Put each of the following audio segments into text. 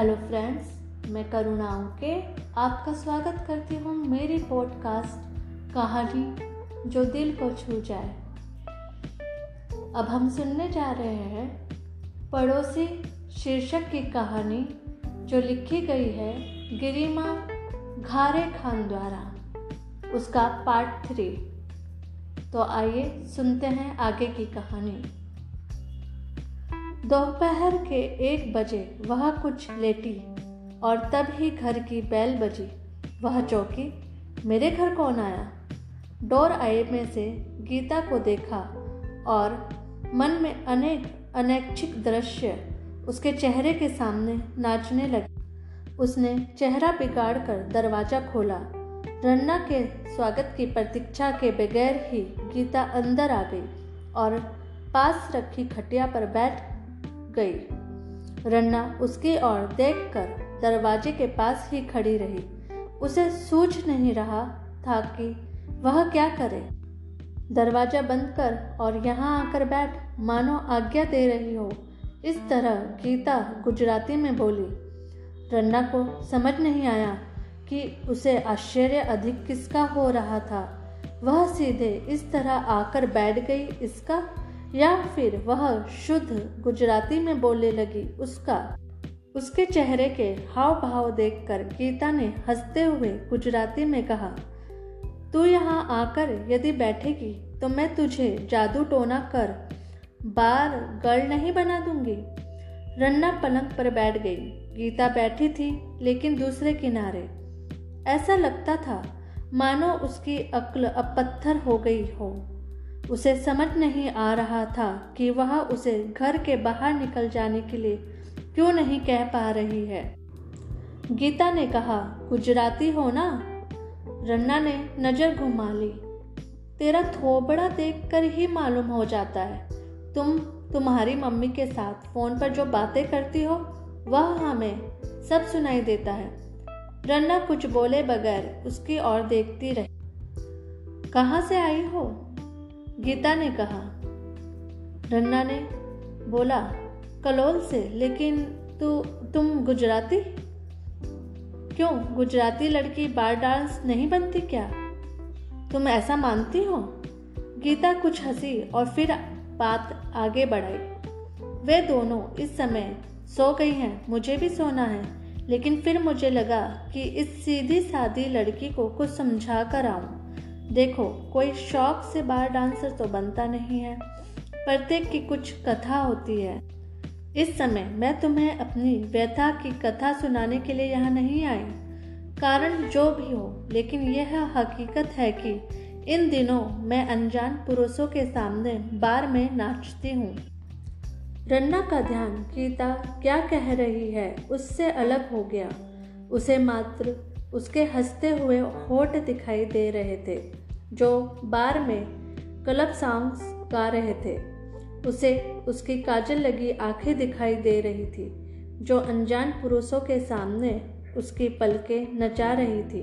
Hello friends, मैं करुणा के आपका स्वागत करती हूँ मेरी पॉडकास्ट, कहानी जो दिल को छू जाए। अब हम सुनने जा रहे हैं पड़ोसी शीर्षक की कहानी जो लिखी गई है गिरिमा घारे खान द्वारा। उसका पार्ट थ्री तो आइए सुनते हैं आगे की कहानी। दोपहर के एक बजे वह कुछ लेटी और तब ही घर की बैल बजी। वह चौकी, मेरे घर कौन आया? डोर आए में से गीता को देखा और मन में अनेक अनैच्छिक दृश्य उसके चेहरे के सामने नाचने लगे। उसने चेहरा बिगाड़ कर दरवाज़ा खोला। रन्ना के स्वागत की प्रतीक्षा के बगैर ही गीता अंदर आ गई और पास रखी खटिया पर बैठ गई। रन्ना उसकी ओर देखकर दरवाजे के पास ही खड़ी रही। उसे सूझ नहीं रहा था कि वह क्या करे। दरवाज़ा बंद कर और यहाँ आकर बैठ, मानो आज्ञा दे रही हो। इस तरह गीता गुजराती में बोली। रन्ना को समझ नहीं आया कि उसे आश्चर्य अधिक किसका हो रहा था। वह सीधे इस तरह आकर बैठ गई इसका या फिर वह शुद्ध गुजराती में बोलने लगी, उसका, उसके चेहरे के हाव भाव देखकर गीता ने हँसते हुए गुजराती में कहा, तू यहाँ आकर यदि बैठेगी तो मैं तुझे जादू टोना कर बार गर्ल नहीं बना दूँगी। रन्ना पलंग पर बैठ गई। गीता बैठी थी, लेकिन दूसरे किनारे। ऐसा लगता था, मानो उसकी अक्ल अब पत्थर हो गई हो। उसे समझ नहीं आ रहा था कि वह उसे घर के बाहर निकल जाने के लिए क्यों नहीं कह पा रही है। गीता ने कहा, गुजराती हो ना? रन्ना ने नज़र घुमा ली। तेरा थोबड़ा देखकर ही मालूम हो जाता है। तुम तुम्हारी मम्मी के साथ फ़ोन पर जो बातें करती हो, वह हमें सब सुनाई देता है। रन्ना कुछ बोले बगैर उसकी ओर देखती रही। कहाँ से आई हो? गीता ने कहा। रन्ना ने बोला, कलोल से, लेकिन तू, तुम गुजराती? क्यों? गुजराती लड़की बार डांस नहीं बनती क्या? तुम ऐसा मानती हो? गीता कुछ हँसी और फिर बात आगे बढ़ाई। वे दोनों इस समय सो गई हैं, मुझे भी सोना है, लेकिन फिर मुझे लगा कि इस सीधी सादी लड़की को कुछ समझा कर आऊँ। देखो, कोई शौक से बार डांसर तो बनता नहीं है, प्रत्येक की कुछ कथा होती है। इस समय मैं तुम्हें अपनी व्यथा की कथा सुनाने के लिए यहाँ नहीं आई। कारण जो भी हो, लेकिन यह हकीकत है कि इन दिनों मैं अनजान पुरुषों के सामने बार में नाचती हूँ। रन्ना का ध्यान गीता क्या कह रही है, उससे अलग हो गया। उसे मात्र उसके हँसते हुए होठ दिखाई दे रहे थे, जो बार में क्लब सॉन्ग्स गा रहे थे। उसे उसकी काजल लगी आँखें दिखाई दे रही थी, जो अनजान पुरुषों के सामने उसकी पलकें नचा रही थी।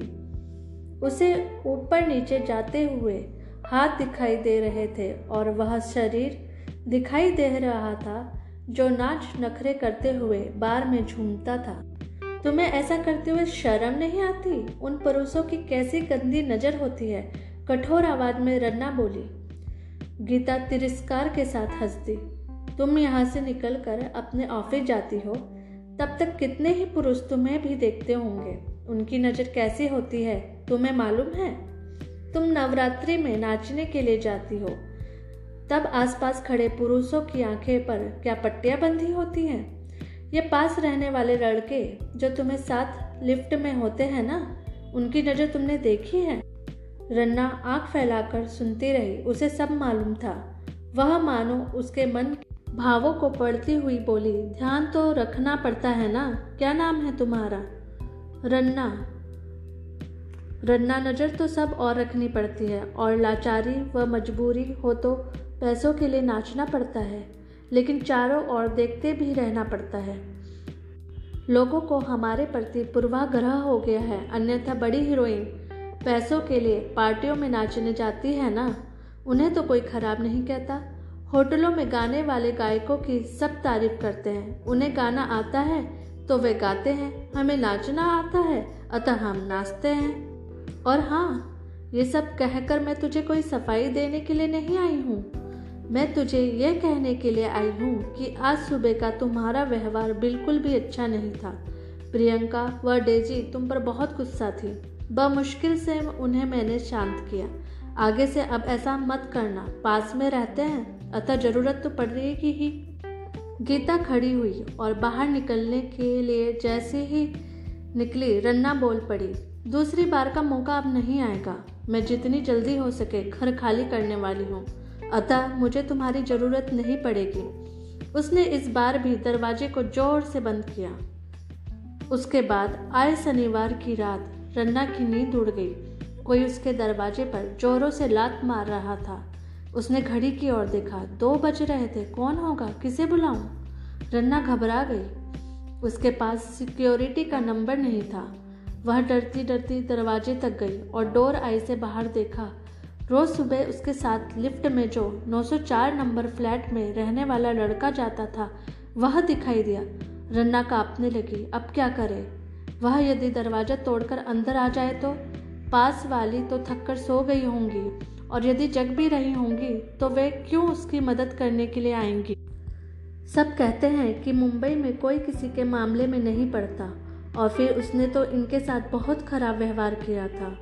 उसे ऊपर नीचे जाते हुए हाथ दिखाई दे रहे थे और वह शरीर दिखाई दे रहा था, जो नाच नखरे करते हुए बार में झूमता था। तुम्हें ऐसा करते हुए शर्म नहीं आती? उन पुरुषों की कैसी गंदी नज़र होती है? कठोर आवाज़ में रन्ना बोली, गीता तिरस्कार के साथ हंस दी तुम यहाँ से निकलकर अपने ऑफ़िस जाती हो। तब तक कितने ही पुरुष तुम्हें भी देखते होंगे। उनकी नज़र कैसी होती है, तुम्हें मालूम है? तुम नवरात्रि में नाचने के लिए जाती हो। तब आसपास खड़े पुरुषों की आँखें पर क्या पट्टियाँ बंधी होती हैं? ये पास रहने वाले लड़के जो तुम्हें साथ लिफ्ट में होते हैं ना, उनकी नज़र तुमने देखी है? रन्ना आँख फैलाकर सुनती रही, उसे सब मालूम था। वह मानो उसके मन भावों को पढ़ती हुई बोली, ध्यान तो रखना पड़ता है ना? क्या नाम है तुम्हारा? रन्ना। रन्ना, नज़र तो सब और रखनी पड़ती है, और लाचारी व मजबूरी हो तो पैसों के लिए नाचना पड़ता है। लेकिन चारों ओर देखते भी रहना पड़ता है। लोगों को हमारे प्रति पूर्वाग्रह हो गया है, अन्यथा बड़ी हीरोइन पैसों के लिए पार्टियों में नाचने जाती है ना? उन्हें तो कोई खराब नहीं कहता। होटलों में गाने वाले गायकों की सब तारीफ़ करते हैं। उन्हें गाना आता है तो वे गाते हैं, हमें नाचना आता है, अतः हम नाचते हैं। और हाँ ये सब कहकर मैं तुझे कोई सफ़ाई देने के लिए नहीं आई हूँ। मैं तुझे यह कहने के लिए आई हूँ कि आज सुबह का तुम्हारा व्यवहार बिल्कुल भी अच्छा नहीं था। प्रियंका व डेजी तुम पर बहुत गुस्सा थी। बमुश्किल से उन्हें मैंने शांत किया। आगे से अब ऐसा मत करना। पास में रहते हैं। अतः ज़रूरत तो पड़ रही ही। गीता खड़ी हुई और बाहर निकलने के लिए जैसे ही निकली रन्ना बोल पड़ी, दूसरी बार का मौका अब नहीं आएगा। मैं जितनी जल्दी हो सके घर खाली करने वाली हूँ। अतः मुझे तुम्हारी ज़रूरत नहीं पड़ेगी। उसने इस बार भी दरवाजे को ज़ोर से बंद किया। उसके बाद आए शनिवार की रात रन्ना की नींद उड़ गई। कोई उसके दरवाजे पर जोरों से लात मार रहा था। उसने घड़ी की ओर देखा, दो बज रहे थे, कौन होगा, किसे बुलाऊं? रन्ना घबरा गई। उसके पास सिक्योरिटी का नंबर नहीं था। वह डरती डरती दरवाजे तक गई और डोर आई से बाहर देखा रोज सुबह उसके साथ लिफ्ट में जो 904 नंबर फ्लैट में रहने वाला लड़का जाता था, वह दिखाई दिया। रन्ना कांपने लगी, अब क्या करे? वह यदि दरवाज़ा तोड़कर अंदर आ जाए तो? पास वाली तो थककर सो गई होंगी, और यदि जग भी रही होंगी तो वे क्यों उसकी मदद करने के लिए आएँगी? सब कहते हैं कि मुंबई में कोई किसी के मामले में नहीं पड़ता और फिर उसने तो इनके साथ बहुत खराब व्यवहार किया था।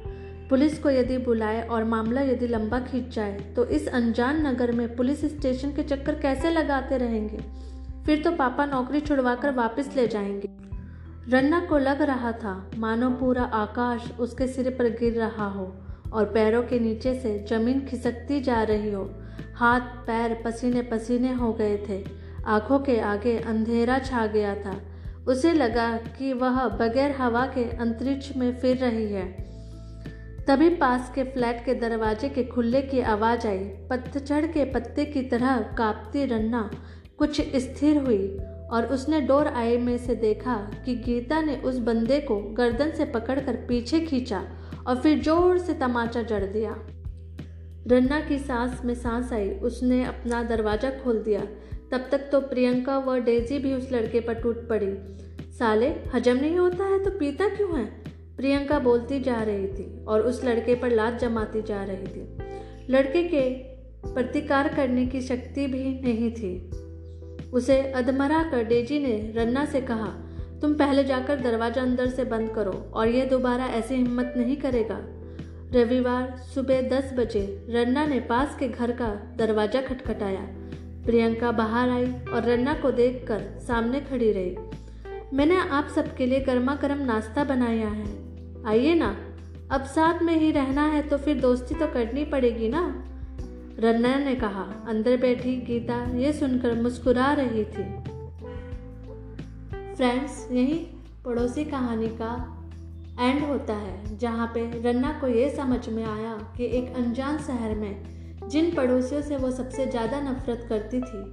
पुलिस को यदि बुलाए और मामला यदि लंबा खींच जाए तो इस अनजान नगर में पुलिस स्टेशन के चक्कर कैसे लगाते रहेंगे? फिर तो पापा नौकरी छुड़वाकर वापस ले जाएँगे। रन्ना को लग रहा था, मानो पूरा आकाश उसके सिर पर गिर रहा हो और पैरों के नीचे से ज़मीन खिसकती जा रही हो। हाथ, पैर पसीने पसीने हो गए थे। आँखों के आगे अंधेरा छा गया था। उसे लगा कि वह बगैर हवा के अंतरिक्ष में फिर रही है। तभी पास के फ्लैट के दरवाजे के खुलने की आवाज़ आई। पतझड़ के पत्ते की तरह कांपती रन्ना कुछ स्थिर हुई और उसने डोर आए में से देखा कि गीता ने उस बंदे को गर्दन से पकड़कर पीछे खींचा और फिर ज़ोर से तमाचा जड़ दिया। रन्ना की सांस में सांस आई। उसने अपना दरवाज़ा खोल दिया। तब तक तो प्रियंका व डेजी भी उस लड़के पर टूट पड़ी। साले, हजम नहीं होता है? तो पीता क्यों है? प्रियंका बोलती जा रही थी और उस लड़के पर लात जमाती जा रही थी। लड़के के प्रतिकार करने की शक्ति भी नहीं थी। उसे अधमरा कर डेजी ने रन्ना से कहा, तुम पहले जाकर दरवाज़ा अंदर से बंद करो और यह दोबारा ऐसी हिम्मत नहीं करेगा। रविवार सुबह दस बजे रन्ना ने पास के घर का दरवाज़ा खटखटाया। प्रियंका बाहर आई और रन्ना को देखकर सामने खड़ी रही। मैंने आप सबके लिए गर्मा गर्म नाश्ता बनाया है। आइए ना, अब साथ में ही रहना है तो फिर दोस्ती तो करनी पड़ेगी ना? रन्ना ने कहा। अंदर बैठी गीता ये सुनकर मुस्कुरा रही थी। फ्रेंड्स, यही पड़ोसी कहानी का एंड होता है, जहाँ पे रन्ना को ये समझ में आया कि एक अनजान शहर में जिन पड़ोसियों से वो सबसे ज़्यादा नफरत करती थी,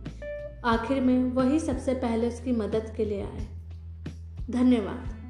आखिर में वही सबसे पहले उसकी मदद के लिए आए। धन्यवाद।